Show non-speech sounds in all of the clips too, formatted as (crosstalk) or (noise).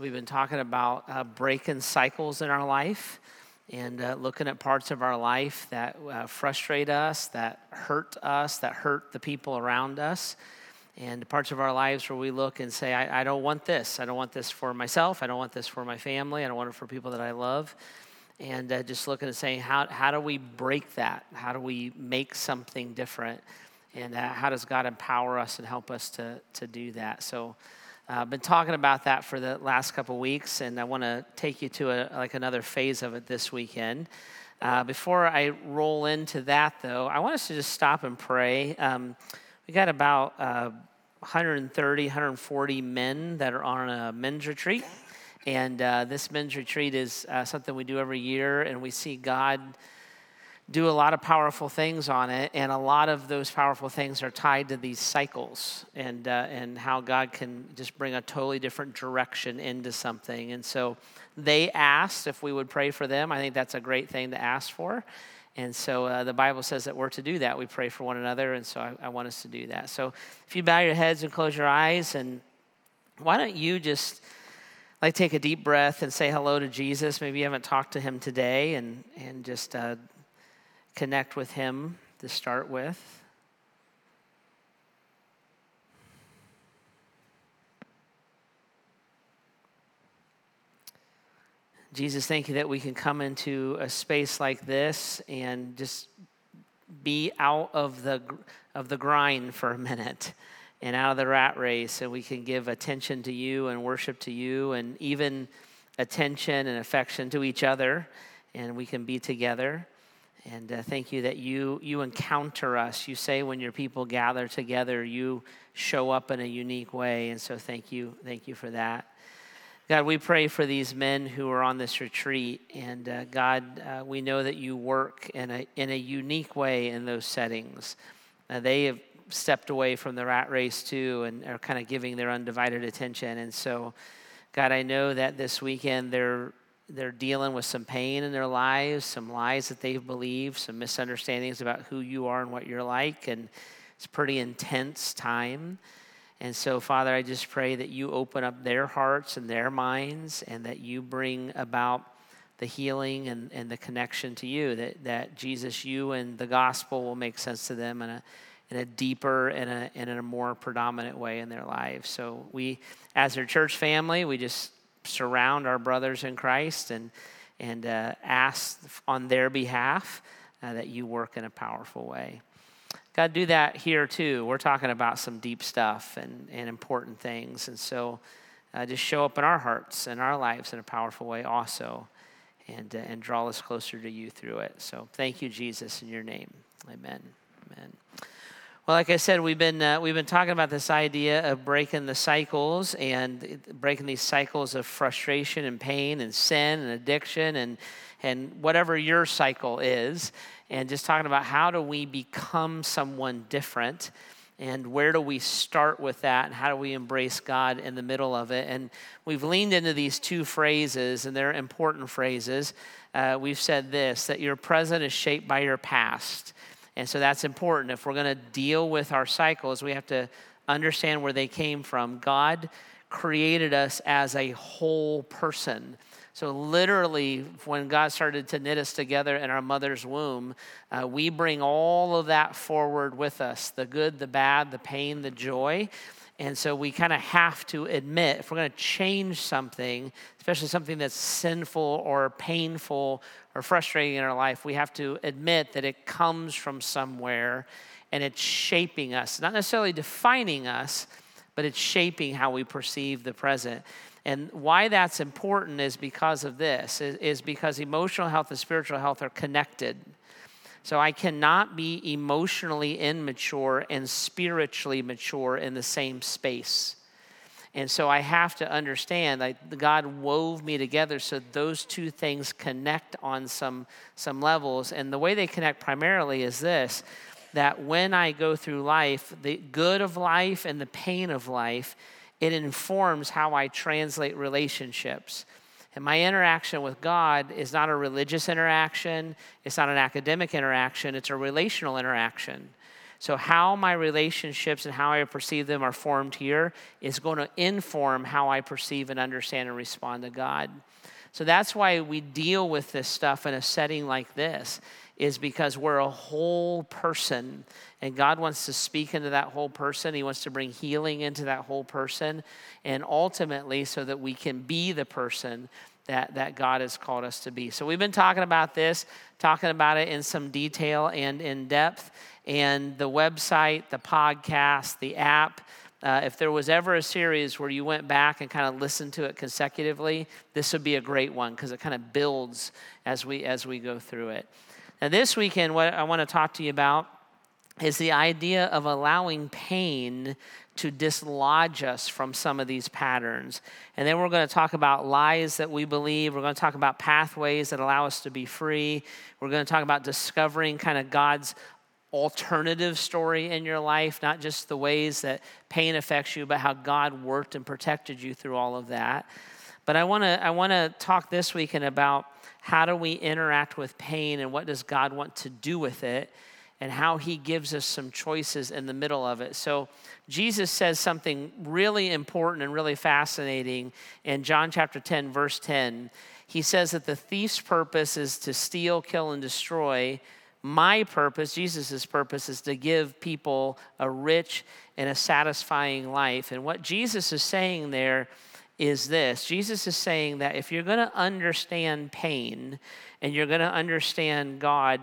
we've been talking about uh, breaking cycles in our life and uh, looking at parts of our life that uh, frustrate us, that hurt us, that hurt the people around us, and parts of our lives where we look and say, I, I don't want this. I don't want this for myself. I don't want this for my family. I don't want it for people that I love. And uh, just looking and saying, how, how do we break that? How do we make something different? And uh, how does God empower us and help us to, to do that? So, I've uh, been talking about that for the last couple weeks, and I want to take you to a, like another phase of it this weekend. Uh, before I roll into that, though, I want us to just stop and pray. Um, we got about uh, 130, 140 men that are on a men's retreat, and uh, this men's retreat is uh, something we do every year, and we see God do a lot of powerful things on it, and a lot of those powerful things are tied to these cycles and uh, and how God can just bring a totally different direction into something. And so they asked if we would pray for them. I think that's a great thing to ask for. And so uh, the Bible says that we're to do that. We pray for one another, and so I, I want us to do that. So if you bow your heads and close your eyes, and why don't you just like take a deep breath and say hello to Jesus? Maybe you haven't talked to him today, and and just uh, connect with Him to start with. Jesus, thank you that we can come into a space like this and just be out of the of the grind for a minute and out of the rat race and we can give attention to you and worship to you and even attention and affection to each other and we can be together. And uh, thank you that you, you encounter us. You say when your people gather together, you show up in a unique way. And so thank you. Thank you for that. God, we pray for these men who are on this retreat. And uh, God, uh, we know that you work in a, in a unique way in those settings. Uh, they have stepped away from the rat race too and are kind of giving their undivided attention. And so, God, I know that this weekend they're they're dealing with some pain in their lives, some lies that they've believed, some misunderstandings about who you are and what you're like, and it's pretty intense time. And so, Father, I just pray that you open up their hearts and their minds, and that you bring about the healing and, and the connection to you, that, that Jesus, you and the gospel will make sense to them in a, in a deeper and a, and in a more predominant way in their lives. So, we, as their church family, we just surround our brothers in Christ and, and uh, ask on their behalf uh, that you work in a powerful way. God, do that here too. We're talking about some deep stuff and, and important things. And so uh, just show up in our hearts and our lives in a powerful way also and, uh, and draw us closer to you through it. So thank you, Jesus, in your name. Amen. Amen. Well, like I said, we've been uh, we've been talking about this idea of breaking the cycles and breaking these cycles of frustration and pain and sin and addiction and and whatever your cycle is, and just talking about how do we become someone different and where do we start with that and how do we embrace God in the middle of it? And we've leaned into these two phrases, and they're important phrases. Uh, we've said this that your present is shaped by your past. And so that's important. If we're going to deal with our cycles, we have to understand where they came from. God created us as a whole person. So, literally, when God started to knit us together in our mother's womb, uh, we bring all of that forward with us the good, the bad, the pain, the joy. And so we kind of have to admit if we're going to change something, especially something that's sinful or painful or frustrating in our life, we have to admit that it comes from somewhere and it's shaping us, not necessarily defining us, but it's shaping how we perceive the present. And why that's important is because of this, is because emotional health and spiritual health are connected. So I cannot be emotionally immature and spiritually mature in the same space. And so I have to understand that God wove me together so those two things connect on some, some levels. And the way they connect primarily is this that when I go through life, the good of life and the pain of life, it informs how I translate relationships. And my interaction with God is not a religious interaction, it's not an academic interaction, it's a relational interaction. So, how my relationships and how I perceive them are formed here is going to inform how I perceive and understand and respond to God. So, that's why we deal with this stuff in a setting like this, is because we're a whole person. And God wants to speak into that whole person. He wants to bring healing into that whole person. And ultimately, so that we can be the person that, that God has called us to be. So, we've been talking about this, talking about it in some detail and in depth and the website, the podcast, the app. Uh, if there was ever a series where you went back and kind of listened to it consecutively, this would be a great one because it kind of builds as we as we go through it. Now, this weekend, what I want to talk to you about is the idea of allowing pain to dislodge us from some of these patterns. And then we're going to talk about lies that we believe. We're going to talk about pathways that allow us to be free. We're going to talk about discovering kind of God's alternative story in your life, not just the ways that pain affects you, but how God worked and protected you through all of that. But I want to I want to talk this weekend about how do we interact with pain and what does God want to do with it and how he gives us some choices in the middle of it. So Jesus says something really important and really fascinating in John chapter 10 verse 10. He says that the thief's purpose is to steal, kill and destroy my purpose, Jesus' purpose, is to give people a rich and a satisfying life. And what Jesus is saying there is this Jesus is saying that if you're going to understand pain and you're going to understand God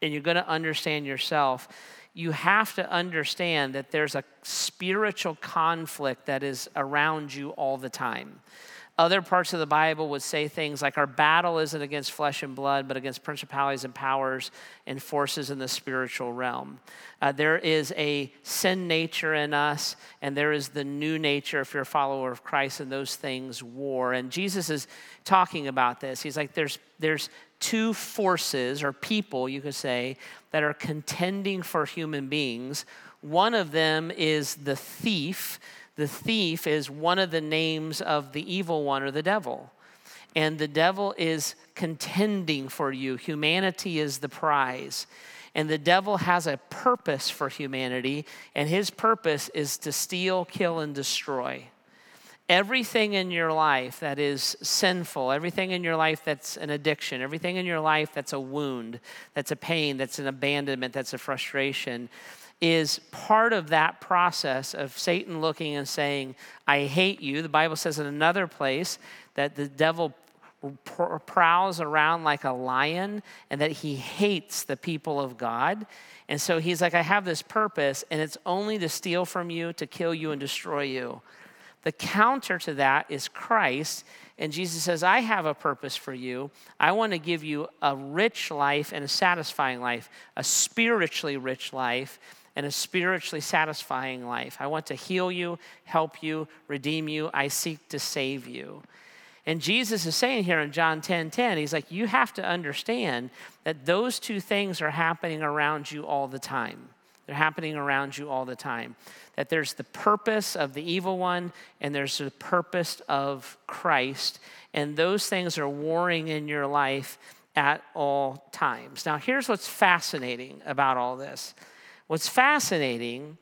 and you're going to understand yourself, you have to understand that there's a spiritual conflict that is around you all the time. Other parts of the Bible would say things like, Our battle isn't against flesh and blood, but against principalities and powers and forces in the spiritual realm. Uh, there is a sin nature in us, and there is the new nature if you're a follower of Christ, and those things war. And Jesus is talking about this. He's like, There's, there's two forces, or people, you could say, that are contending for human beings. One of them is the thief the thief is one of the names of the evil one or the devil. And the devil is contending for you. Humanity is the prize. And the devil has a purpose for humanity, and his purpose is to steal, kill, and destroy. Everything in your life that is sinful, everything in your life that's an addiction, everything in your life that's a wound, that's a pain, that's an abandonment, that's a frustration, is part of that process of Satan looking and saying, I hate you. The Bible says in another place that the devil prowls around like a lion and that he hates the people of God. And so he's like, I have this purpose, and it's only to steal from you, to kill you, and destroy you. The counter to that is Christ. And Jesus says, I have a purpose for you. I want to give you a rich life and a satisfying life, a spiritually rich life and a spiritually satisfying life. I want to heal you, help you, redeem you. I seek to save you. And Jesus is saying here in John 10 10, he's like, you have to understand that those two things are happening around you all the time. They're happening around you all the time. That there's the purpose of the evil one and there's the purpose of Christ. And those things are warring in your life at all times. Now, here's what's fascinating about all this What's fascinating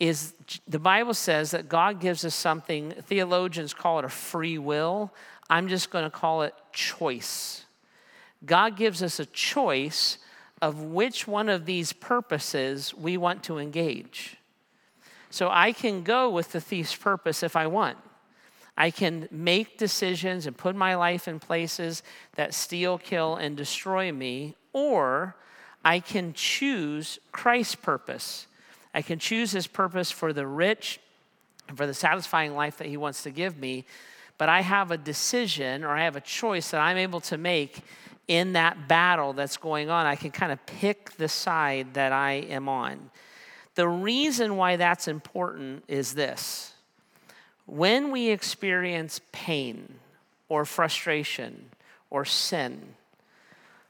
is the Bible says that God gives us something, theologians call it a free will. I'm just going to call it choice. God gives us a choice of which one of these purposes we want to engage. So I can go with the thief's purpose if I want. I can make decisions and put my life in places that steal, kill, and destroy me, or I can choose Christ's purpose. I can choose his purpose for the rich and for the satisfying life that he wants to give me. But I have a decision or I have a choice that I'm able to make in that battle that's going on. I can kind of pick the side that I am on. The reason why that's important is this when we experience pain or frustration or sin,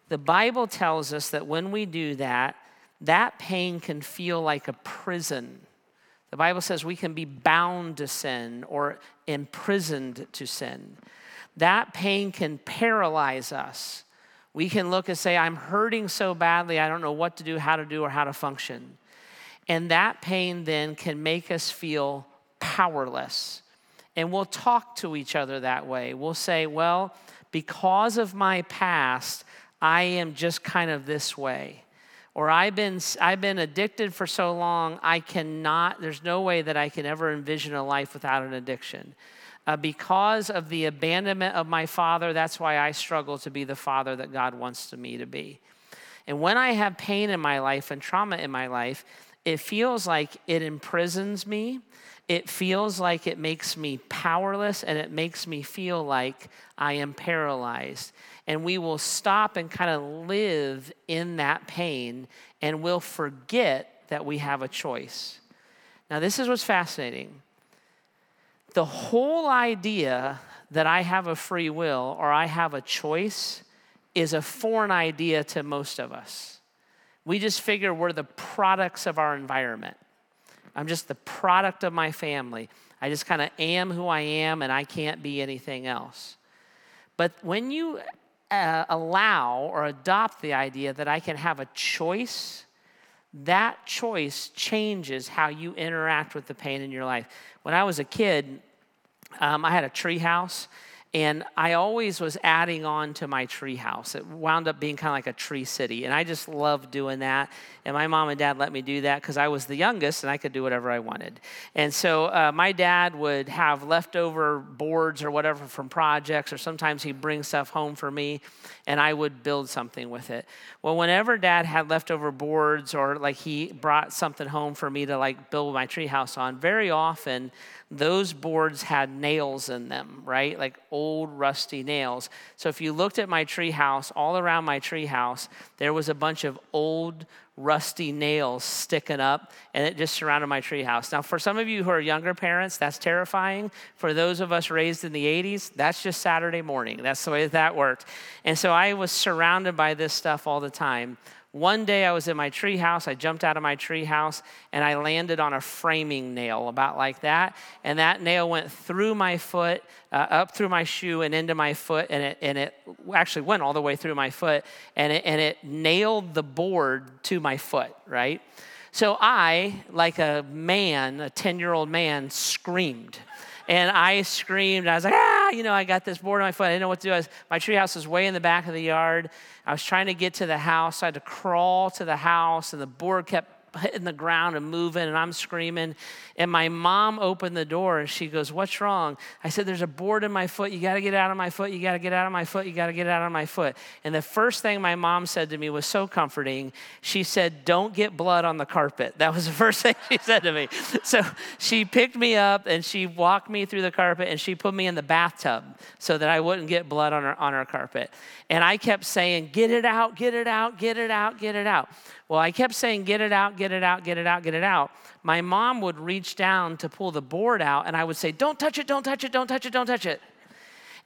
the Bible tells us that when we do that, that pain can feel like a prison. The Bible says we can be bound to sin or imprisoned to sin. That pain can paralyze us. We can look and say, I'm hurting so badly, I don't know what to do, how to do, or how to function. And that pain then can make us feel powerless. And we'll talk to each other that way. We'll say, well, because of my past, I am just kind of this way. Or I've been, I've been addicted for so long, I cannot, there's no way that I can ever envision a life without an addiction. Uh, because of the abandonment of my father, that's why I struggle to be the father that God wants me to be. And when I have pain in my life and trauma in my life, it feels like it imprisons me. It feels like it makes me powerless and it makes me feel like I am paralyzed. And we will stop and kind of live in that pain and we'll forget that we have a choice. Now, this is what's fascinating. The whole idea that I have a free will or I have a choice is a foreign idea to most of us. We just figure we're the products of our environment. I'm just the product of my family. I just kind of am who I am and I can't be anything else. But when you uh, allow or adopt the idea that I can have a choice, that choice changes how you interact with the pain in your life. When I was a kid, um, I had a tree house and I always was adding on to my tree house. It wound up being kind of like a tree city. And I just loved doing that. And my mom and dad let me do that because I was the youngest and I could do whatever I wanted. And so uh, my dad would have leftover boards or whatever from projects, or sometimes he'd bring stuff home for me and I would build something with it. Well, whenever dad had leftover boards or like he brought something home for me to like build my tree house on, very often, those boards had nails in them, right? Like old rusty nails. So if you looked at my tree house, all around my tree house, there was a bunch of old rusty nails sticking up and it just surrounded my tree house. Now, for some of you who are younger parents, that's terrifying. For those of us raised in the 80s, that's just Saturday morning. That's the way that, that worked. And so I was surrounded by this stuff all the time. One day I was in my tree house. I jumped out of my tree house and I landed on a framing nail about like that. And that nail went through my foot, uh, up through my shoe and into my foot. And it, and it actually went all the way through my foot. And it, and it nailed the board to my foot, right? So I, like a man, a 10 year old man, screamed and I screamed. I was like, ah, you know, I got this board on my foot. I didn't know what to do. Was, my treehouse was way in the back of the yard. I was trying to get to the house. I had to crawl to the house, and the board kept hitting the ground and moving, and I'm screaming. And my mom opened the door and she goes, What's wrong? I said, There's a board in my foot. You got to get out of my foot. You got to get out of my foot. You got to get out of my foot. And the first thing my mom said to me was so comforting. She said, Don't get blood on the carpet. That was the (laughs) first thing she said to me. So she picked me up and she walked me through the carpet and she put me in the bathtub so that I wouldn't get blood on her, on her carpet. And I kept saying, Get it out, get it out, get it out, get it out. Well, I kept saying, Get it out, get it out, get it out, get it out. My mom would reach down to pull the board out, and I would say, Don't touch it, don't touch it, don't touch it, don't touch it.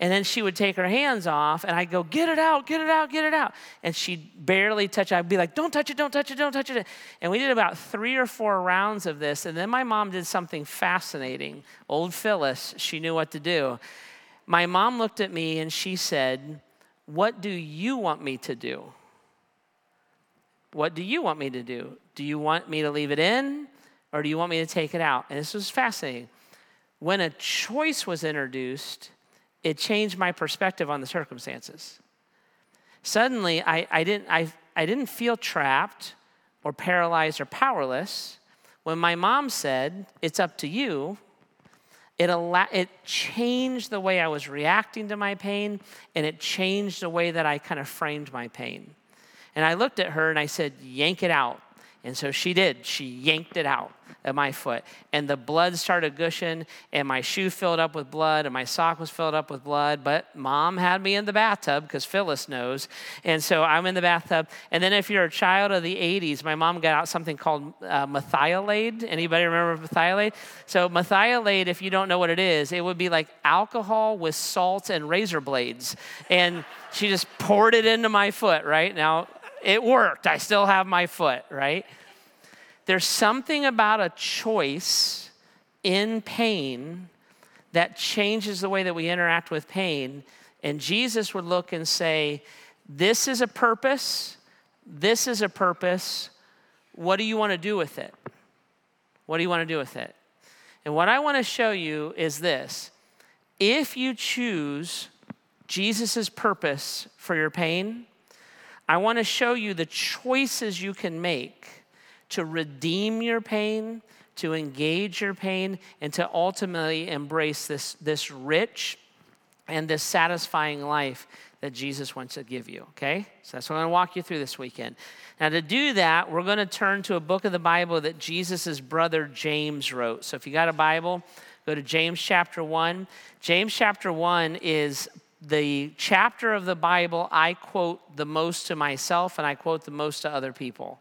And then she would take her hands off, and I'd go, Get it out, get it out, get it out. And she'd barely touch it. I'd be like, Don't touch it, don't touch it, don't touch it. And we did about three or four rounds of this. And then my mom did something fascinating. Old Phyllis, she knew what to do. My mom looked at me and she said, What do you want me to do? What do you want me to do? Do you want me to leave it in or do you want me to take it out? And this was fascinating. When a choice was introduced, it changed my perspective on the circumstances. Suddenly, I, I, didn't, I, I didn't feel trapped or paralyzed or powerless. When my mom said, It's up to you, it, it changed the way I was reacting to my pain and it changed the way that I kind of framed my pain. And I looked at her and I said, Yank it out. And so she did. She yanked it out of my foot. And the blood started gushing, and my shoe filled up with blood, and my sock was filled up with blood. But mom had me in the bathtub because Phyllis knows. And so I'm in the bathtub. And then if you're a child of the 80s, my mom got out something called uh, Merthiolate. Anybody remember Merthiolate? So Merthiolate, if you don't know what it is, it would be like alcohol with salt and razor blades. And she just poured it into my foot, right? Now, it worked. I still have my foot, right? There's something about a choice in pain that changes the way that we interact with pain. And Jesus would look and say, This is a purpose. This is a purpose. What do you want to do with it? What do you want to do with it? And what I want to show you is this if you choose Jesus' purpose for your pain, I want to show you the choices you can make to redeem your pain, to engage your pain, and to ultimately embrace this, this rich and this satisfying life that Jesus wants to give you, okay? So that's what I'm gonna walk you through this weekend. Now, to do that, we're gonna turn to a book of the Bible that Jesus' brother James wrote. So if you got a Bible, go to James chapter 1. James chapter 1 is the chapter of the Bible I quote the most to myself and I quote the most to other people.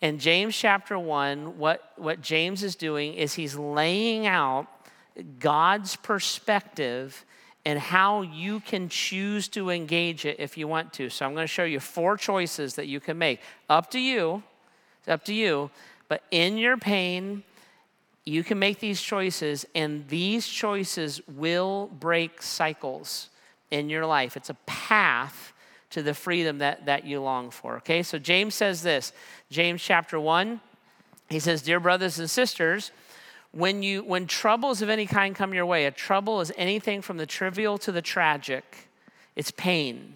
In James chapter 1, what, what James is doing is he's laying out God's perspective and how you can choose to engage it if you want to. So I'm going to show you four choices that you can make. Up to you. It's up to you. But in your pain, you can make these choices, and these choices will break cycles in your life. It's a path to the freedom that, that you long for. Okay, so James says this James chapter 1, he says, Dear brothers and sisters, when you when troubles of any kind come your way, a trouble is anything from the trivial to the tragic. It's pain.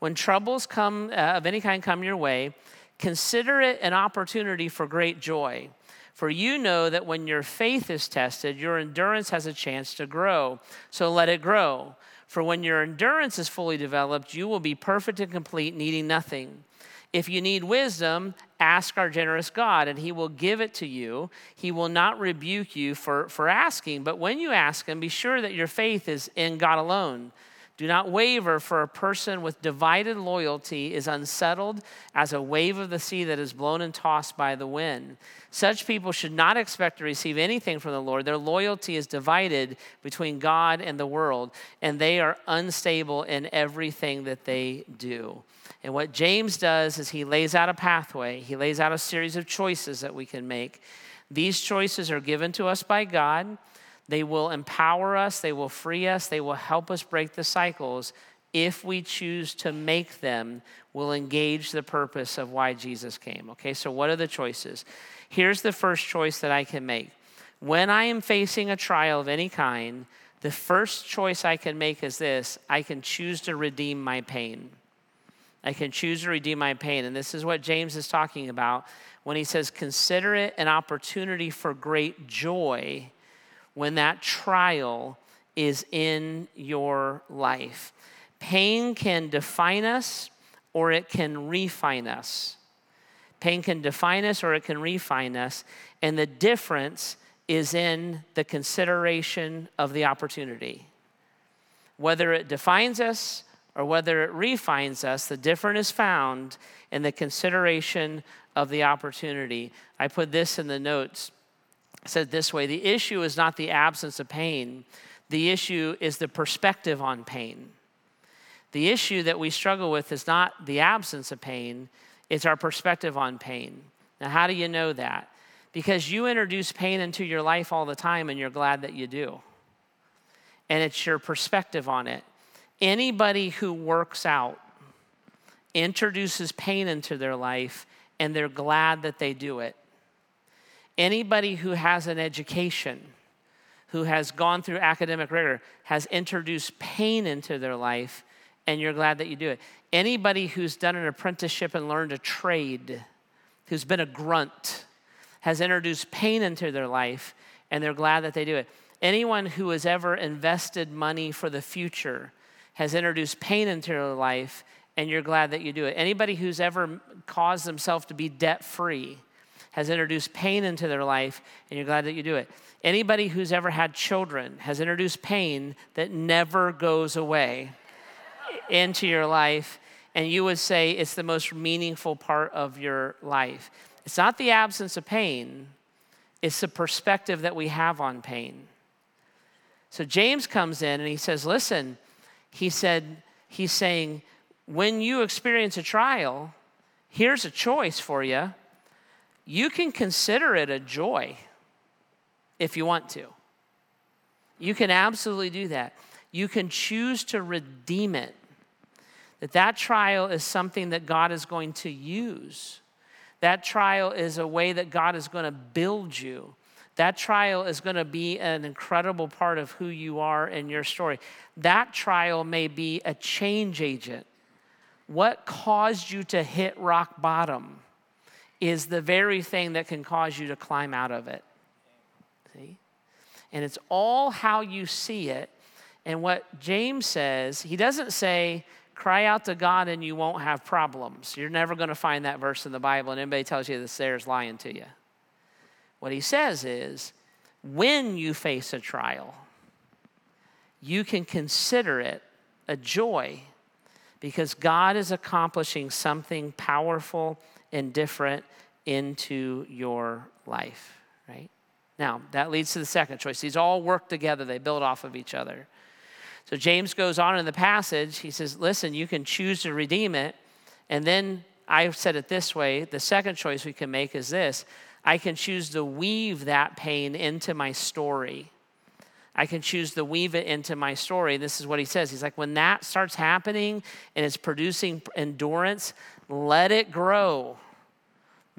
When troubles come uh, of any kind come your way, consider it an opportunity for great joy. For you know that when your faith is tested, your endurance has a chance to grow. So let it grow. For when your endurance is fully developed, you will be perfect and complete, needing nothing. If you need wisdom, ask our generous God, and He will give it to you. He will not rebuke you for, for asking, but when you ask Him, be sure that your faith is in God alone. Do not waver, for a person with divided loyalty is unsettled as a wave of the sea that is blown and tossed by the wind. Such people should not expect to receive anything from the Lord. Their loyalty is divided between God and the world, and they are unstable in everything that they do. And what James does is he lays out a pathway, he lays out a series of choices that we can make. These choices are given to us by God. They will empower us, they will free us, they will help us break the cycles. If we choose to make them, we'll engage the purpose of why Jesus came. Okay, so what are the choices? Here's the first choice that I can make. When I am facing a trial of any kind, the first choice I can make is this I can choose to redeem my pain. I can choose to redeem my pain. And this is what James is talking about when he says, Consider it an opportunity for great joy when that trial is in your life. Pain can define us or it can refine us. Pain can define us or it can refine us. And the difference is in the consideration of the opportunity. Whether it defines us or whether it refines us, the difference is found in the consideration of the opportunity. I put this in the notes said this way the issue is not the absence of pain, the issue is the perspective on pain. The issue that we struggle with is not the absence of pain, it's our perspective on pain. Now, how do you know that? Because you introduce pain into your life all the time and you're glad that you do. And it's your perspective on it. Anybody who works out introduces pain into their life and they're glad that they do it. Anybody who has an education, who has gone through academic rigor, has introduced pain into their life, and you're glad that you do it. Anybody who's done an apprenticeship and learned a trade, who's been a grunt, has introduced pain into their life, and they're glad that they do it. Anyone who has ever invested money for the future has introduced pain into their life, and you're glad that you do it. Anybody who's ever caused themselves to be debt free has introduced pain into their life, and you're glad that you do it. Anybody who's ever had children has introduced pain that never goes away into your life, and you would say it's the most meaningful part of your life. It's not the absence of pain, it's the perspective that we have on pain. So James comes in and he says, Listen, he said, he's saying, when you experience a trial, here's a choice for you you can consider it a joy if you want to. You can absolutely do that. You can choose to redeem it. That that trial is something that God is going to use. That trial is a way that God is going to build you. That trial is going to be an incredible part of who you are and your story. That trial may be a change agent. What caused you to hit rock bottom is the very thing that can cause you to climb out of it. See? And it's all how you see it. And what James says, he doesn't say, cry out to God and you won't have problems. You're never going to find that verse in the Bible, and anybody tells you this there's lying to you. What he says is when you face a trial, you can consider it a joy because God is accomplishing something powerful and different into your life, right? Now, that leads to the second choice. These all work together, they build off of each other. So James goes on in the passage. He says, Listen, you can choose to redeem it. And then I've said it this way the second choice we can make is this I can choose to weave that pain into my story. I can choose to weave it into my story. This is what he says. He's like, when that starts happening and it's producing endurance, let it grow.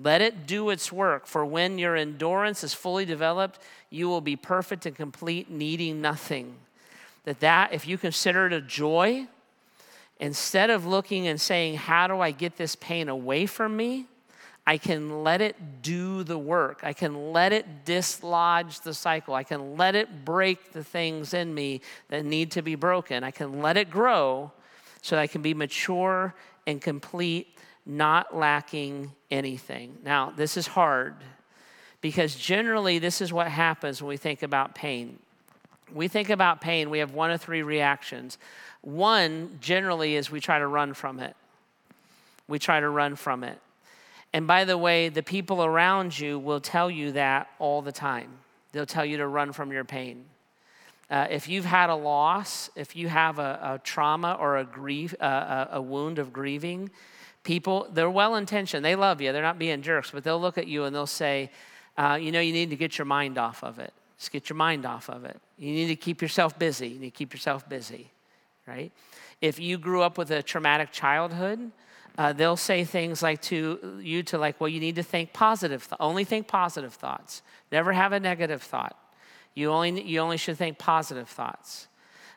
Let it do its work. For when your endurance is fully developed, you will be perfect and complete, needing nothing. That that, if you consider it a joy, instead of looking and saying, How do I get this pain away from me? I can let it do the work. I can let it dislodge the cycle. I can let it break the things in me that need to be broken. I can let it grow so that I can be mature and complete, not lacking anything. Now, this is hard because generally, this is what happens when we think about pain. We think about pain, we have one of three reactions. One, generally, is we try to run from it. We try to run from it. And by the way, the people around you will tell you that all the time. They'll tell you to run from your pain. Uh, if you've had a loss, if you have a, a trauma or a grief, uh, a, a wound of grieving, people they're well intentioned. They love you. They're not being jerks, but they'll look at you and they'll say, uh, "You know, you need to get your mind off of it. Just get your mind off of it. You need to keep yourself busy. You need to keep yourself busy, right? If you grew up with a traumatic childhood." uh, they'll say things like to you to like well you need to think positive th- only think positive thoughts never have a negative thought you only you only should think positive thoughts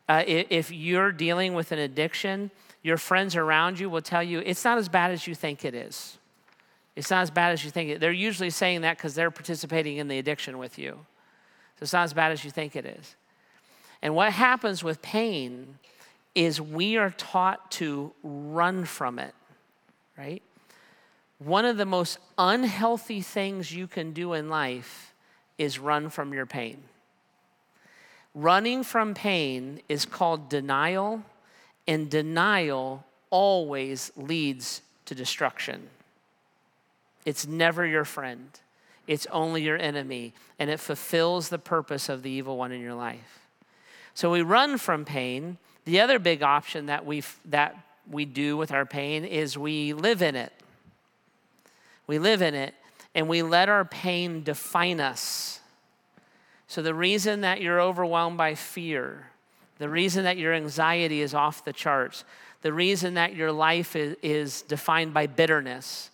uh, if you're dealing with an addiction your friends around you will tell you it's not as bad as you think it is it's not as bad as you think it they're usually saying that because they're participating in the addiction with you so it's not as bad as you think it is and what happens with pain is we are taught to run from it right? One of the most unhealthy things you can do in life is run from your pain. Running from pain is called denial, and denial always leads to destruction. It's never your friend, it's only your enemy, and it fulfills the purpose of the evil one in your life. So we run from pain. The other big option that we that we do with our pain is we live in it. We live in it and we let our pain define us. So, the reason that you're overwhelmed by fear, the reason that your anxiety is off the charts, the reason that your life is, is defined by bitterness,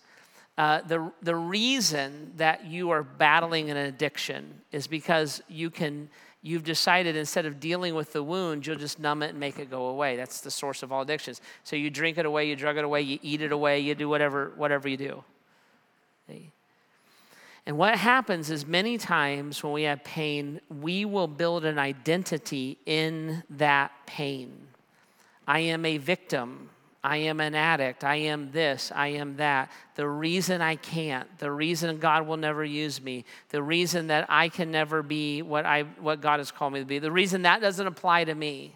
uh, the, the reason that you are battling an addiction is because you can you've decided instead of dealing with the wound, you'll just numb it and make it go away. That's the source of all addictions. So you drink it away, you drug it away, you eat it away, you do whatever, whatever you do. And what happens is many times when we have pain, we will build an identity in that pain. I am a victim. I am an addict. I am this. I am that. The reason I can't, the reason God will never use me, the reason that I can never be what, I, what God has called me to be, the reason that doesn't apply to me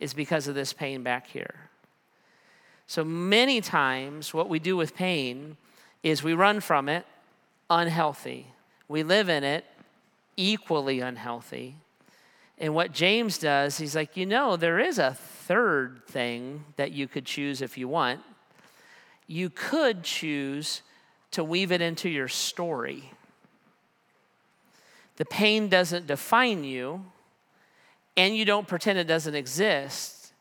is because of this pain back here. So many times, what we do with pain is we run from it unhealthy, we live in it equally unhealthy. And what James does, he's like, you know, there is a third thing that you could choose if you want. You could choose to weave it into your story. The pain doesn't define you, and you don't pretend it doesn't exist.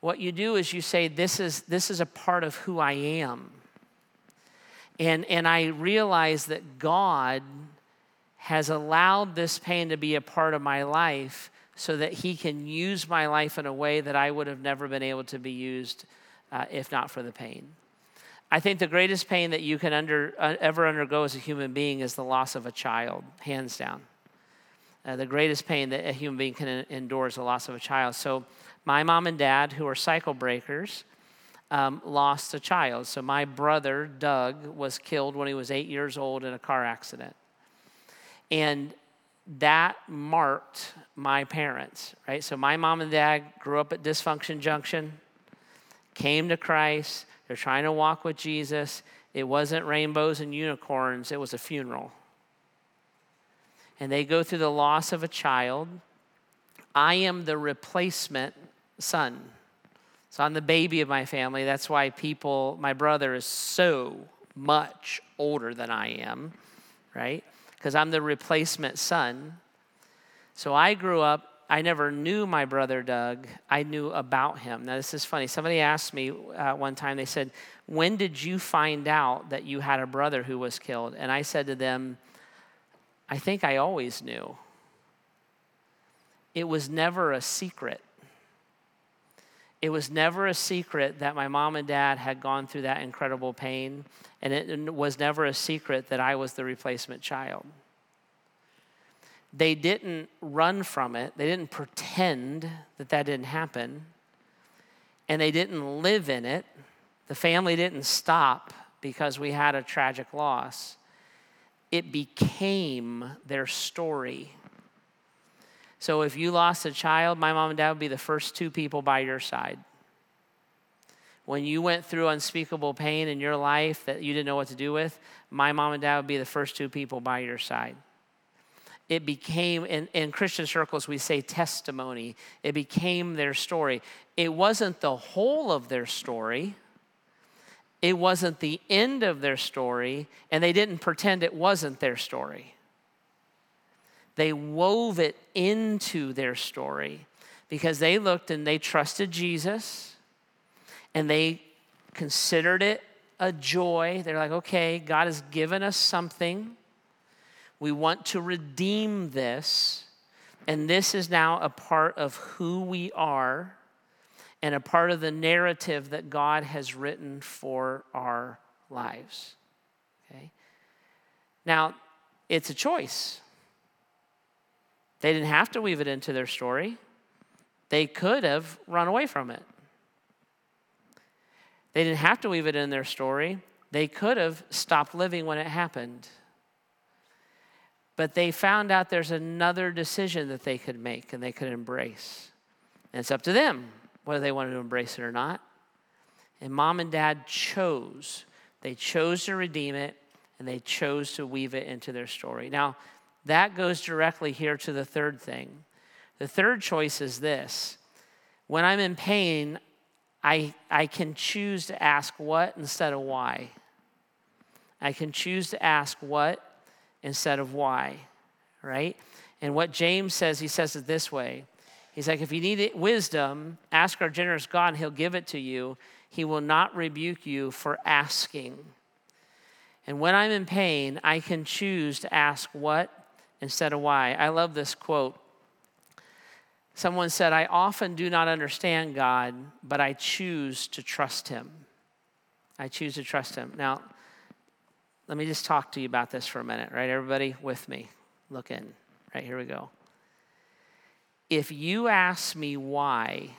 What you do is you say, This is, this is a part of who I am. And, and I realized that God has allowed this pain to be a part of my life so that He can use my life in a way that I would have never been able to be used uh, if not for the pain. I think the greatest pain that you can under, uh, ever undergo as a human being is the loss of a child, hands down. Uh, the greatest pain that a human being can endure is the loss of a child. So, my mom and dad, who are cycle breakers, um, lost a child. So, my brother, Doug, was killed when he was eight years old in a car accident. And that marked my parents, right? So, my mom and dad grew up at Dysfunction Junction, came to Christ they're trying to walk with Jesus. It wasn't rainbows and unicorns, it was a funeral. And they go through the loss of a child. I am the replacement son. So I'm the baby of my family. That's why people, my brother is so much older than I am, right? Because I'm the replacement son. So I grew up I never knew my brother Doug. I knew about him. Now, this is funny. Somebody asked me uh, one time, they said, When did you find out that you had a brother who was killed? And I said to them, I think I always knew. It was never a secret. It was never a secret that my mom and dad had gone through that incredible pain, and it was never a secret that I was the replacement child they didn't run from it, they didn't pretend that that didn't happen, and they didn't live in it. The family didn't stop because we had a tragic loss. It became their story. So if you lost a child, my mom and dad would be the first two people by your side. When you went through unspeakable pain in your life that you didn't know what to do with, my mom and dad would be the first two people by your side it became, in, in Christian circles, we say testimony. It became their story. It wasn't the whole of their story, it wasn't the end of their story, and they didn't pretend it wasn't their story. They wove it into their story because they looked and they trusted Jesus and they considered it a joy. They're like, okay, God has given us something we want to redeem this. And this is now a part of who we are and a part of the narrative that God has written for our lives. Okay? Now, it's a choice. They didn't have to weave it into their story, they could have run away from it. They didn't have to weave it in their story, they could have stopped living when it happened. But they found out there's another decision that they could make and they could embrace. And it's up to them whether they wanted to embrace it or not. And mom and dad chose. They chose to redeem it and they chose to weave it into their story. Now, that goes directly here to the third thing. The third choice is this when I'm in pain, I, I can choose to ask what instead of why. I can choose to ask what instead of why, right? And what James says, he says it this way He's like, if you need wisdom, ask our generous God and he'll give it to you. He will not rebuke you for asking. And when I'm in pain, I can choose to ask what instead of why. I love this quote. Someone said, I often do not understand God, but I choose to trust him. I choose to trust him. Now, let me just talk to you about this for a minute, right? Everybody with me. Look in. Right, here we go. If you ask me why,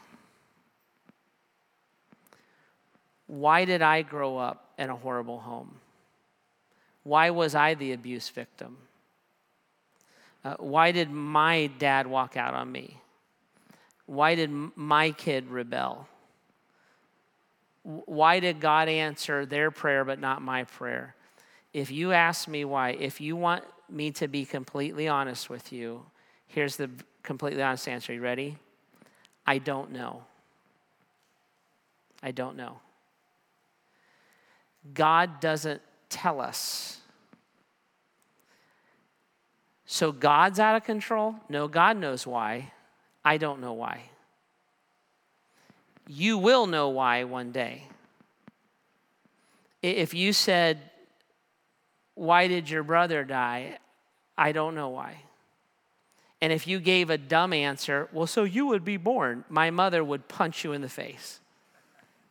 why did I grow up in a horrible home? Why was I the abuse victim? Uh, why did my dad walk out on me? Why did my kid rebel? Why did God answer their prayer but not my prayer? if you ask me why, if you want me to be completely honest with you, here's the completely honest answer. You ready? I don't know. I don't know. God doesn't tell us. So God's out of control? No, God knows why. I don't know why. You will know why one day. If you said, Why did your brother die? I don't know why. And if you gave a dumb answer, well, so you would be born, my mother would punch you in the face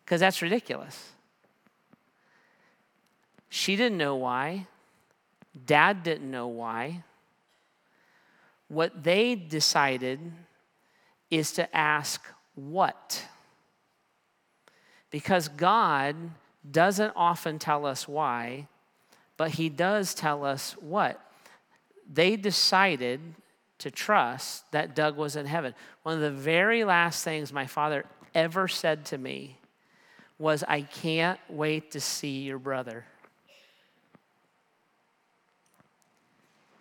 because that's ridiculous. She didn't know why. Dad didn't know why. What they decided is to ask what. Because God doesn't often tell us why, but He does tell us what. They decided to trust that Doug was in heaven. One of the very last things my father ever said to me was, I can't wait to see your brother.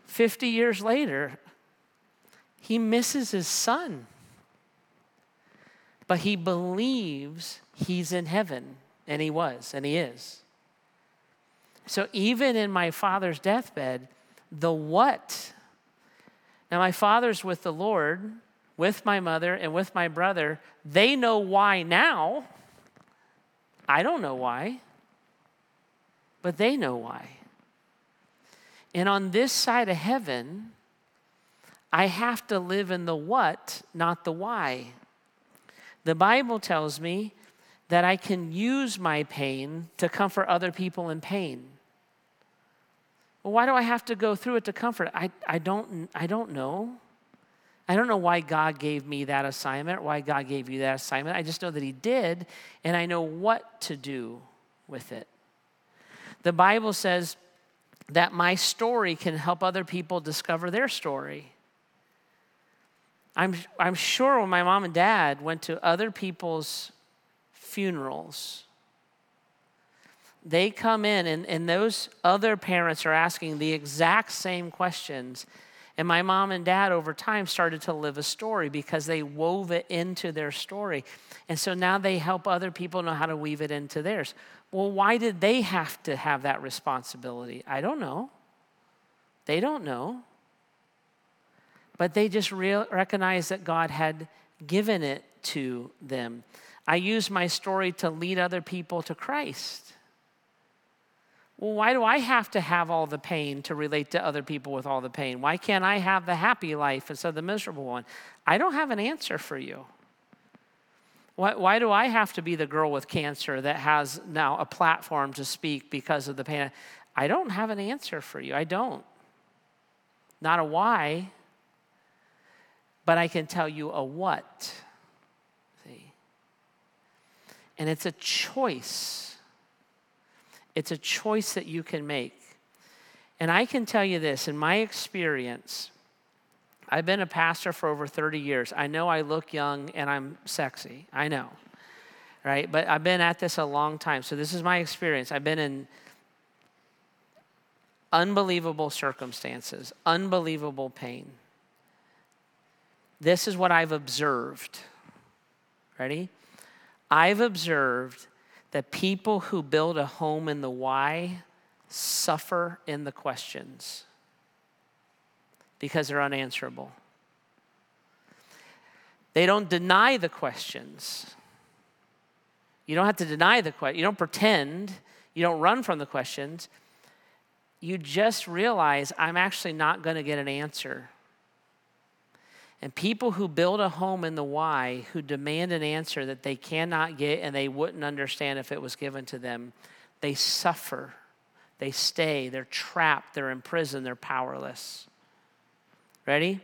50 years later, he misses his son, but he believes he's in heaven, and he was, and he is. So even in my father's deathbed, the what now, my father's with the Lord, with my mother, and with my brother. They know why now. I don't know why, but they know why. And on this side of heaven, I have to live in the what, not the why. The Bible tells me that I can use my pain to comfort other people in pain. Well, why do I have to go through it to comfort? I, I, don't, I don't know. I don't know why God gave me that assignment, why God gave you that assignment. I just know that He did, and I know what to do with it. The Bible says that my story can help other people discover their story. I'm, I'm sure when my mom and dad went to other people's funerals, they come in and, and those other parents are asking the exact same questions. And my mom and dad over time started to live a story because they wove it into their story. And so now they help other people know how to weave it into theirs. Well, why did they have to have that responsibility? I don't know. They don't know. But they just real, recognize that God had given it to them. I use my story to lead other people to Christ. Well, why do I have to have all the pain to relate to other people with all the pain? Why can't I have the happy life instead of the miserable one? I don't have an answer for you. Why, why do I have to be the girl with cancer that has now a platform to speak because of the pain? I don't have an answer for you. I don't. Not a why, but I can tell you a what. See? And it's a choice it's a choice that you can make. And I can tell you this in my experience, I've been a pastor for over 30 years. I know I look young and I'm sexy. I know. Right? But I've been at this a long time. So this is my experience. I've been in unbelievable circumstances, unbelievable pain. This is what I've observed. Ready? I've observed that people who build a home in the why suffer in the questions because they're unanswerable. They don't deny the questions. You don't have to deny the question. You don't pretend. You don't run from the questions. You just realize I'm actually not going to get an answer. And people who build a home in the why, who demand an answer that they cannot get and they wouldn't understand if it was given to them, they suffer. They stay. They're trapped. They're imprisoned. They're powerless. Ready?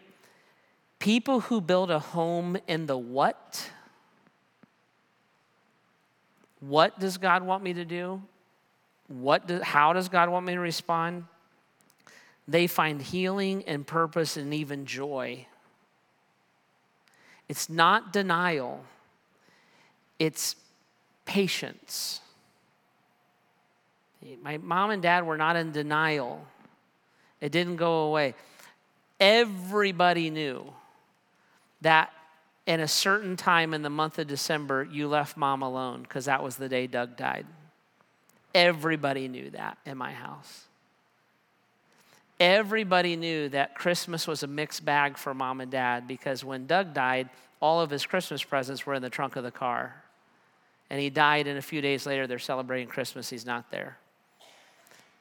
People who build a home in the what? What does God want me to do? What do, how does God want me to respond? They find healing and purpose and even joy it's not denial, it's patience. My mom and dad were not in denial, it didn't go away. Everybody knew that in a certain time in the month of December, you left mom alone because that was the day Doug died. Everybody knew that in my house. Everybody knew that Christmas was a mixed bag for mom and dad because when Doug died, all of his Christmas presents were in the trunk of the car. And he died, and a few days later, they're celebrating Christmas. He's not there.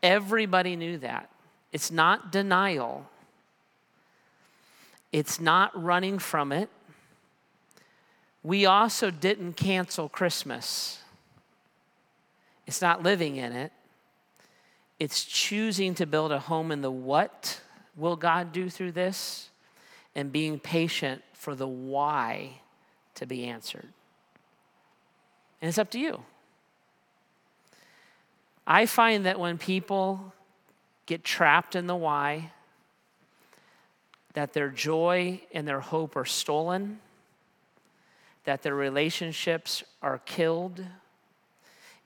Everybody knew that. It's not denial, it's not running from it. We also didn't cancel Christmas. It's not living in it. It's choosing to build a home in the what will God do through this and being patient for the why to be answered. And it's up to you. I find that when people get trapped in the why, that their joy and their hope are stolen, that their relationships are killed,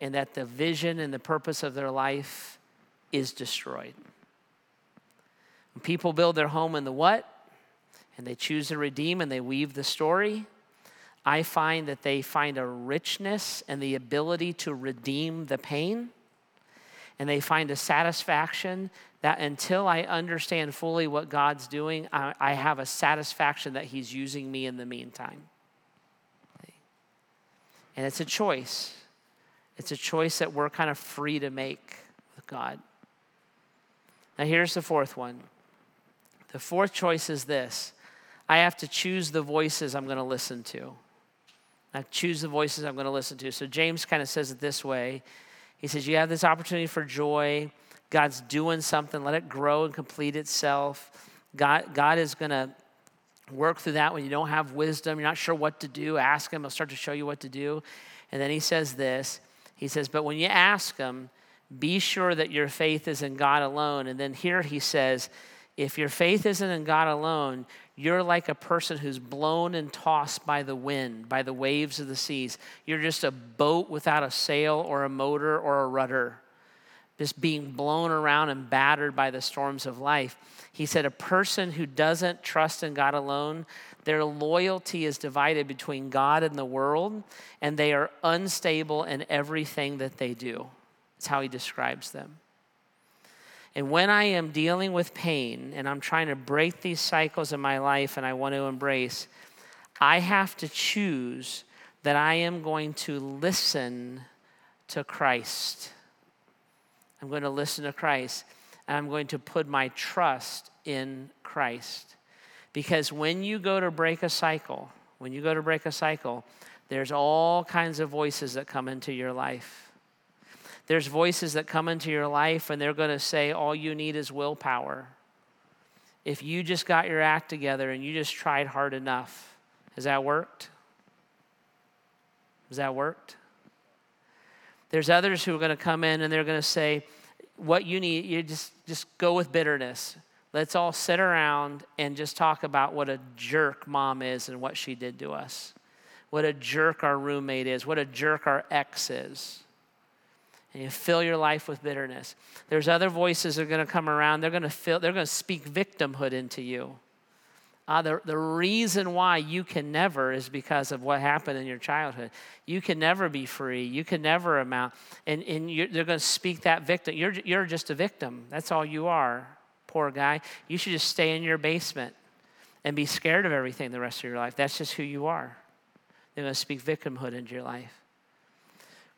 and that the vision and the purpose of their life is destroyed. When people build their home in the what, and they choose to redeem and they weave the story, I find that they find a richness and the ability to redeem the pain. And they find a satisfaction that until I understand fully what God's doing, I, I have a satisfaction that He's using me in the meantime. And it's a choice. It's a choice that we're kind of free to make with God. Now, here's the fourth one. The fourth choice is this I have to choose the voices I'm going to listen to. I choose the voices I'm going to listen to. So James kind of says it this way He says, You have this opportunity for joy. God's doing something. Let it grow and complete itself. God, God is going to work through that when you don't have wisdom, you're not sure what to do. Ask Him, He'll start to show you what to do. And then He says this He says, But when you ask Him, be sure that your faith is in God alone. And then here He says, if your faith isn't in God alone, you're like a person who's blown and tossed by the wind, by the waves of the seas. You're just a boat without a sail or a motor or a rudder, just being blown around and battered by the storms of life. He said, A person who doesn't trust in God alone, their loyalty is divided between God and the world, and they are unstable in everything that they do. That's how he describes them. And when I am dealing with pain and I'm trying to break these cycles in my life and I want to embrace, I have to choose that I am going to listen to Christ. I'm going to listen to Christ. And I'm going to put my trust in Christ. Because when you go to break a cycle, when you go to break a cycle, there's all kinds of voices that come into your life. There's voices that come into your life and they're going to say, all you need is willpower. If you just got your act together and you just tried hard enough, has that worked? Has that worked? There's others who are going to come in and they're going to say, what you need, you just, just go with bitterness. Let's all sit around and just talk about what a jerk mom is and what she did to us. What a jerk our roommate is, what a jerk our ex is and you fill your life with bitterness. There's other voices that are going to come around. They're going to fill, they're going to speak victimhood into you. Uh, the, the reason why you can never is because of what happened in your childhood. You can never be free. You can never amount. And, and they're going to speak that victim. You're, you're just a victim. That's all you are, poor guy. You should just stay in your basement and be scared of everything the rest of your life. That's just who you are. They're going to speak victimhood into your life.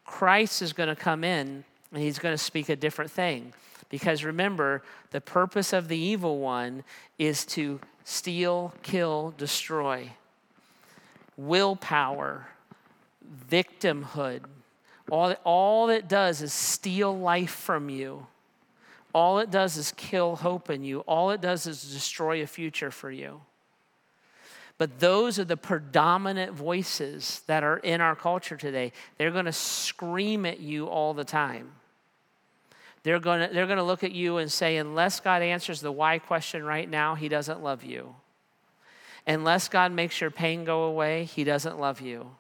Christ is going to come in and he's going to speak a different thing. Because remember, the purpose of the evil one is to steal, kill, destroy. Willpower, victimhood. All, all it does is steal life from you. All it does is kill hope in you. All it does is destroy a future for you. But those are the predominant voices that are in our culture today. They're going to scream at you all the time. They're going to, they're going to look at you and say, unless God answers the why question right now, He doesn't love you. Unless God makes your pain go away, He doesn't love you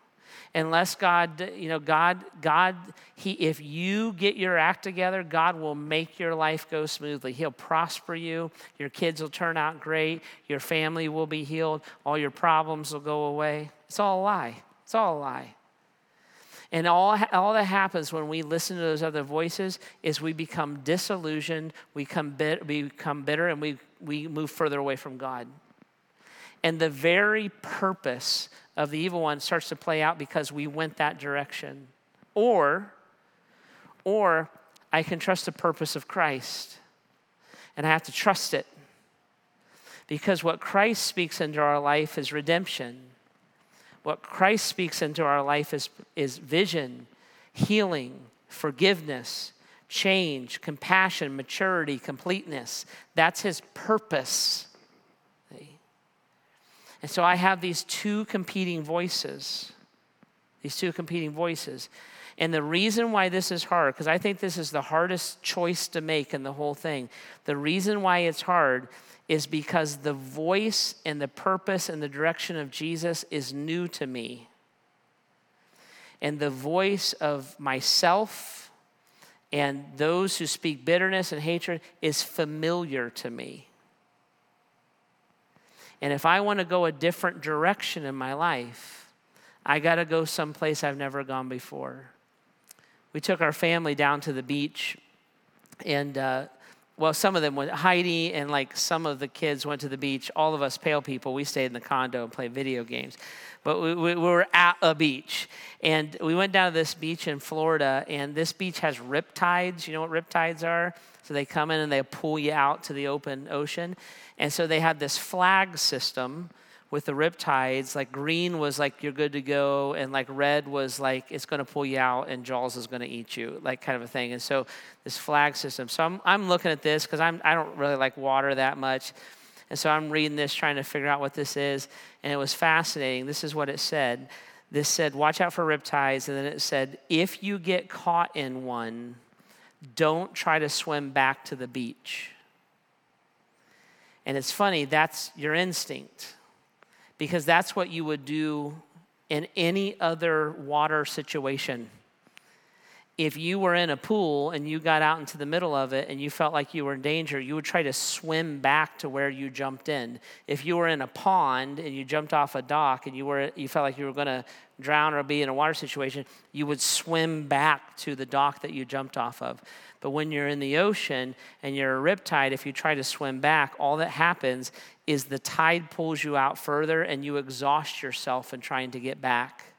unless God, you know, God, God, He, if you get your act together, God will make your life go smoothly. He'll prosper you. Your kids will turn out great. Your family will be healed. All your problems will go away. It's all a lie. It's all a lie. And all, all that happens when we listen to those other voices is we become disillusioned, we become, bit, we become bitter, and we, we move further away from God. And the very purpose of the evil one starts to play out because we went that direction. Or, or I can trust the purpose of Christ. And I have to trust it. Because what Christ speaks into our life is redemption. What Christ speaks into our life is, is vision, healing, forgiveness, change, compassion, maturity, completeness. That's his purpose. And so I have these two competing voices. These two competing voices. And the reason why this is hard, because I think this is the hardest choice to make in the whole thing, the reason why it's hard is because the voice and the purpose and the direction of Jesus is new to me. And the voice of myself and those who speak bitterness and hatred is familiar to me. And if I want to go a different direction in my life, I got to go someplace I've never gone before we took our family down to the beach, and uh, well, some of them went. Heidi and like some of the kids went to the beach. All of us pale people, we stayed in the condo and played video games. But we, we, were at a beach, and we went down to this beach in Florida. And this beach has rip tides. You know what rip tides are? So they come in and they pull you out to the open ocean. And so they had this flag system with the riptides, like green was like you're good to go, and like red was like it's going to pull you out, and Jaws is going to eat you, like kind of a thing. And so this flag system. So I'm I'm looking at this because I'm I don't really like water that much, and so I'm reading this trying to figure out what this is, and it was fascinating. This is what it said. This said, watch out for riptides, and then it said, if you get caught in one, don't try to swim back to the beach. And it's funny, that's your instinct because that's what you would do in any other water situation. If you were in a pool and you got out into the middle of it and you felt like you were in danger, you would try to swim back to where you jumped in. If you were in a pond and you jumped off a dock and you were you felt like you were going to drown or be in a water situation, you would swim back to the dock that you jumped off of. But when you're in the ocean and you're a riptide, if you try to swim back, all that happens is the tide pulls you out further and you exhaust yourself in trying to get back.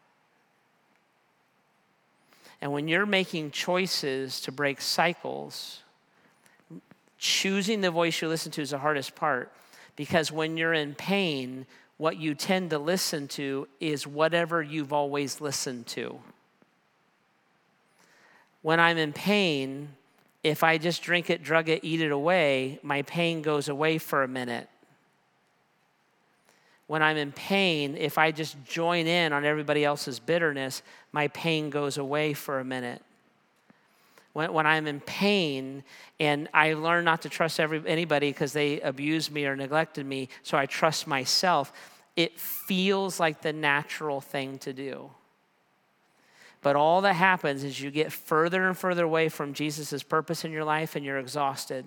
And when you're making choices to break cycles, choosing the voice you listen to is the hardest part because when you're in pain, what you tend to listen to is whatever you've always listened to. When I'm in pain, if I just drink it, drug it, eat it away, my pain goes away for a minute when I'm in pain, if I just join in on everybody else's bitterness, my pain goes away for a minute. When, when I'm in pain and I learn not to trust every, anybody because they abused me or neglected me, so I trust myself, it feels like the natural thing to do. But all that happens is you get further and further away from Jesus' purpose in your life and you're exhausted.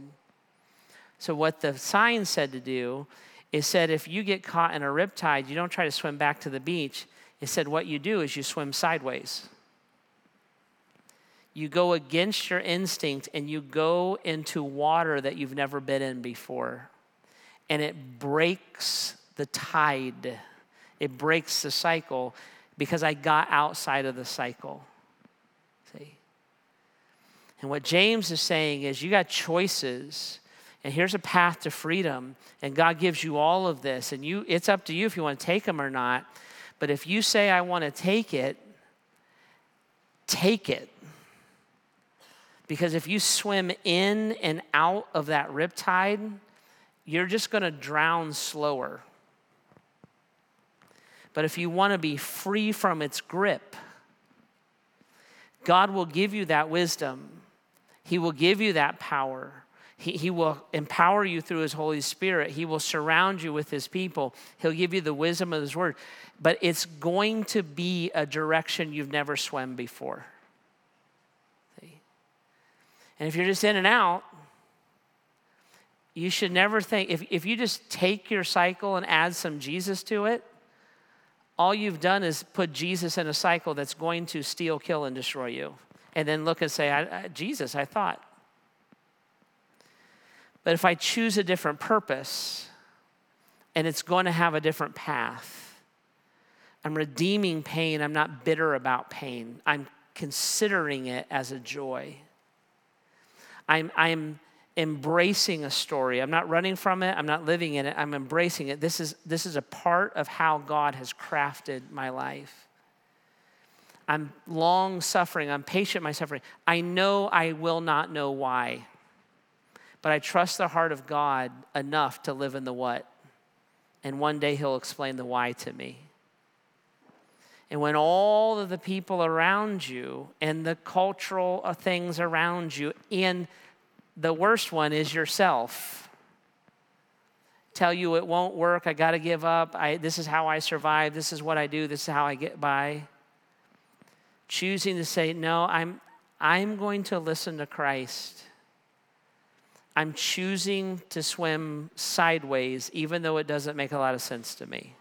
So, what the sign said to do it said if you get caught in a riptide, you don't try to swim back to the beach. It said what you do is you swim sideways. You go against your instinct and you go into water that you've never been in before. And it breaks the tide, it breaks the cycle because I got outside of the cycle. See? And what James is saying is you got choices and here's a path to freedom. And god gives you all of this. And you it's up to you if you want to take them or not. But if you say i want to take it take it. Because if you swim in and out of that riptide you're just going to drown slower. But if you want to be free from its grip god will give you that wisdom. He will give you that power he, he will empower you through His Holy Spirit. He will surround you with His people. He'll give you the wisdom of His Word. But it's going to be a direction you've never swam before. See? And if you're just in and out, you should never think, if, if you just take your cycle and add some Jesus to it, all you've done is put Jesus in a cycle that's going to steal, kill, and destroy you. And then look and say, I, I, Jesus, I thought. But if I choose a different purpose and it's going to have a different path, I'm redeeming pain. I'm not bitter about pain. I'm considering it as a joy. I'm, I'm embracing a story. I'm not running from it. I'm not living in it. I'm embracing it. This is, this is a part of how God has crafted my life. I'm long suffering. I'm patient my suffering. I know I will not know why, but I trust the heart of God enough to live in the what. And one day He'll explain the why to me. And when all of the people around you and the cultural uh, things around you, and the worst one is yourself, tell you it won't work, I got to give up, I, this is how I survive, this is what I do, this is how I get by. Choosing to say, no, I'm, I'm going to listen to Christ. I'm choosing to swim sideways, even though it doesn't make a lot of sense to me.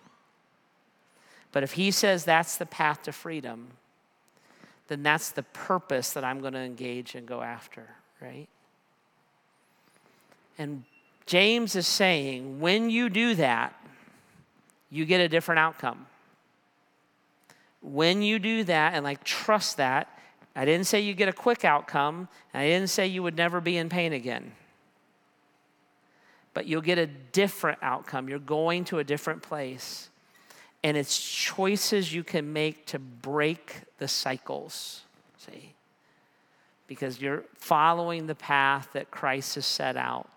But if he says that's the path to freedom, then that's the purpose that I'm going to engage and go after, right? And James is saying when you do that, you get a different outcome. When you do that and like trust that, I didn't say you get a quick outcome, I didn't say you would never be in pain again. But you'll get a different outcome. You're going to a different place and it's choices you can make to break the cycles. See? Because you're following the path that Christ has set out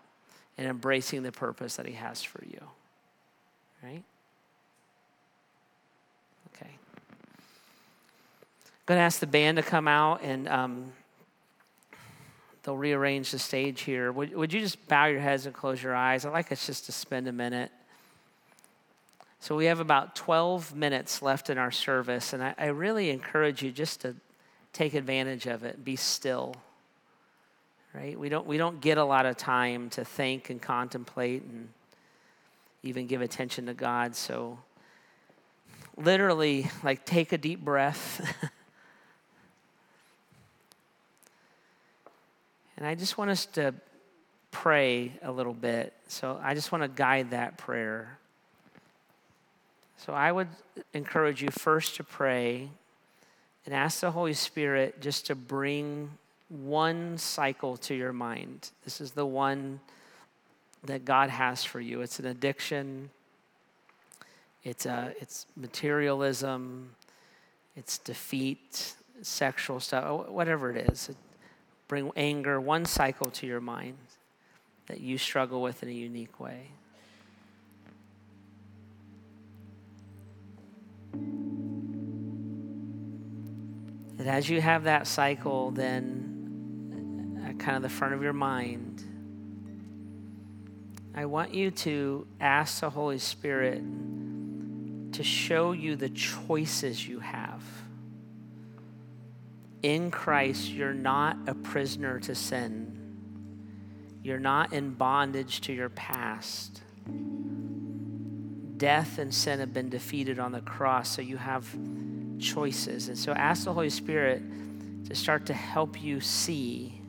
and embracing the purpose that He has for you. Right? Okay. I'm going to ask the band to come out and um, they'll rearrange the stage here. Would, would you just bow your heads and close your eyes? I'd like us just to spend a minute so we have about 12 minutes left in our service, and I, I really encourage you just to take advantage of it, be still. Right? We don't, we don't get a lot of time to think and contemplate and even give attention to God. So, literally, like, take a deep breath. (laughs) and I just want us to pray a little bit. So, I just want to guide that prayer. So I would encourage you first to pray and ask the Holy Spirit just to bring one cycle to your mind. This is the one that God has for you. It's an addiction. It's uh, it's materialism. It's defeat, sexual stuff, whatever it is. Bring anger, one cycle to your mind that you struggle with in a unique way. That as you have that cycle, then at kind of the front of your mind, I want you to ask the Holy Spirit to show you the choices you have. In Christ, you're not a prisoner to sin. You're not in bondage to your past death and sin have been defeated on the cross, so you have choices. And so ask the Holy Spirit to start to help you see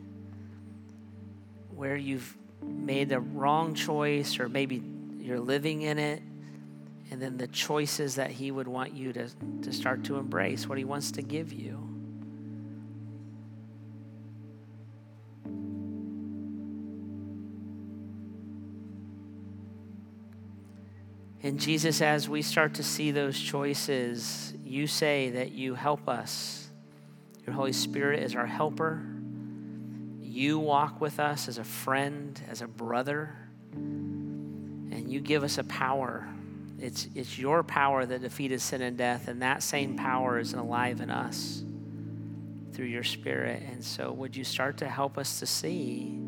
where you've made the wrong choice or maybe you're living in it and then the choices that he would want you to, to start to embrace what he wants to give you And Jesus, as we start to see those choices, you say that you help us. Your Holy Spirit is our helper. You walk with us as a friend, as a brother, and you give us a power. It's, it's your power that defeated sin and death, and that same power is alive in us through your Spirit. And so, would you start to help us to see?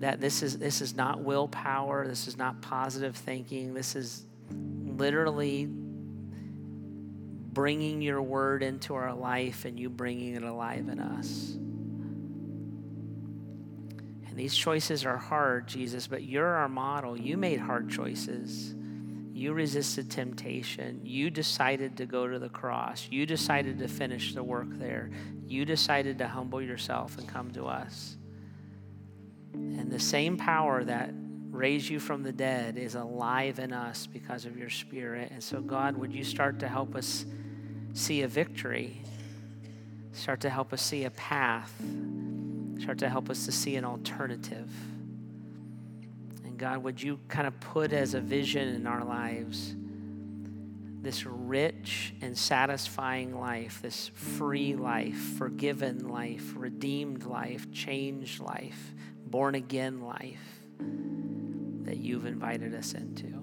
That this is this is not willpower this is not positive thinking this is literally bringing your word into our life and you bringing it alive in us and these choices are hard jesus but you're our model you made hard choices you resisted temptation. You decided to go to the cross. You decided to finish the work there. You decided to humble yourself and come to us. And the same power that raised you from the dead is alive in us because of your spirit. And so, God, would you start to help us see a victory? Start to help us see a path Start to help us to see an alternative. And God, would you kind of put as a vision in our lives this rich and satisfying life, this free life, forgiven life, redeemed life, changed life, born again life that you've invited us into?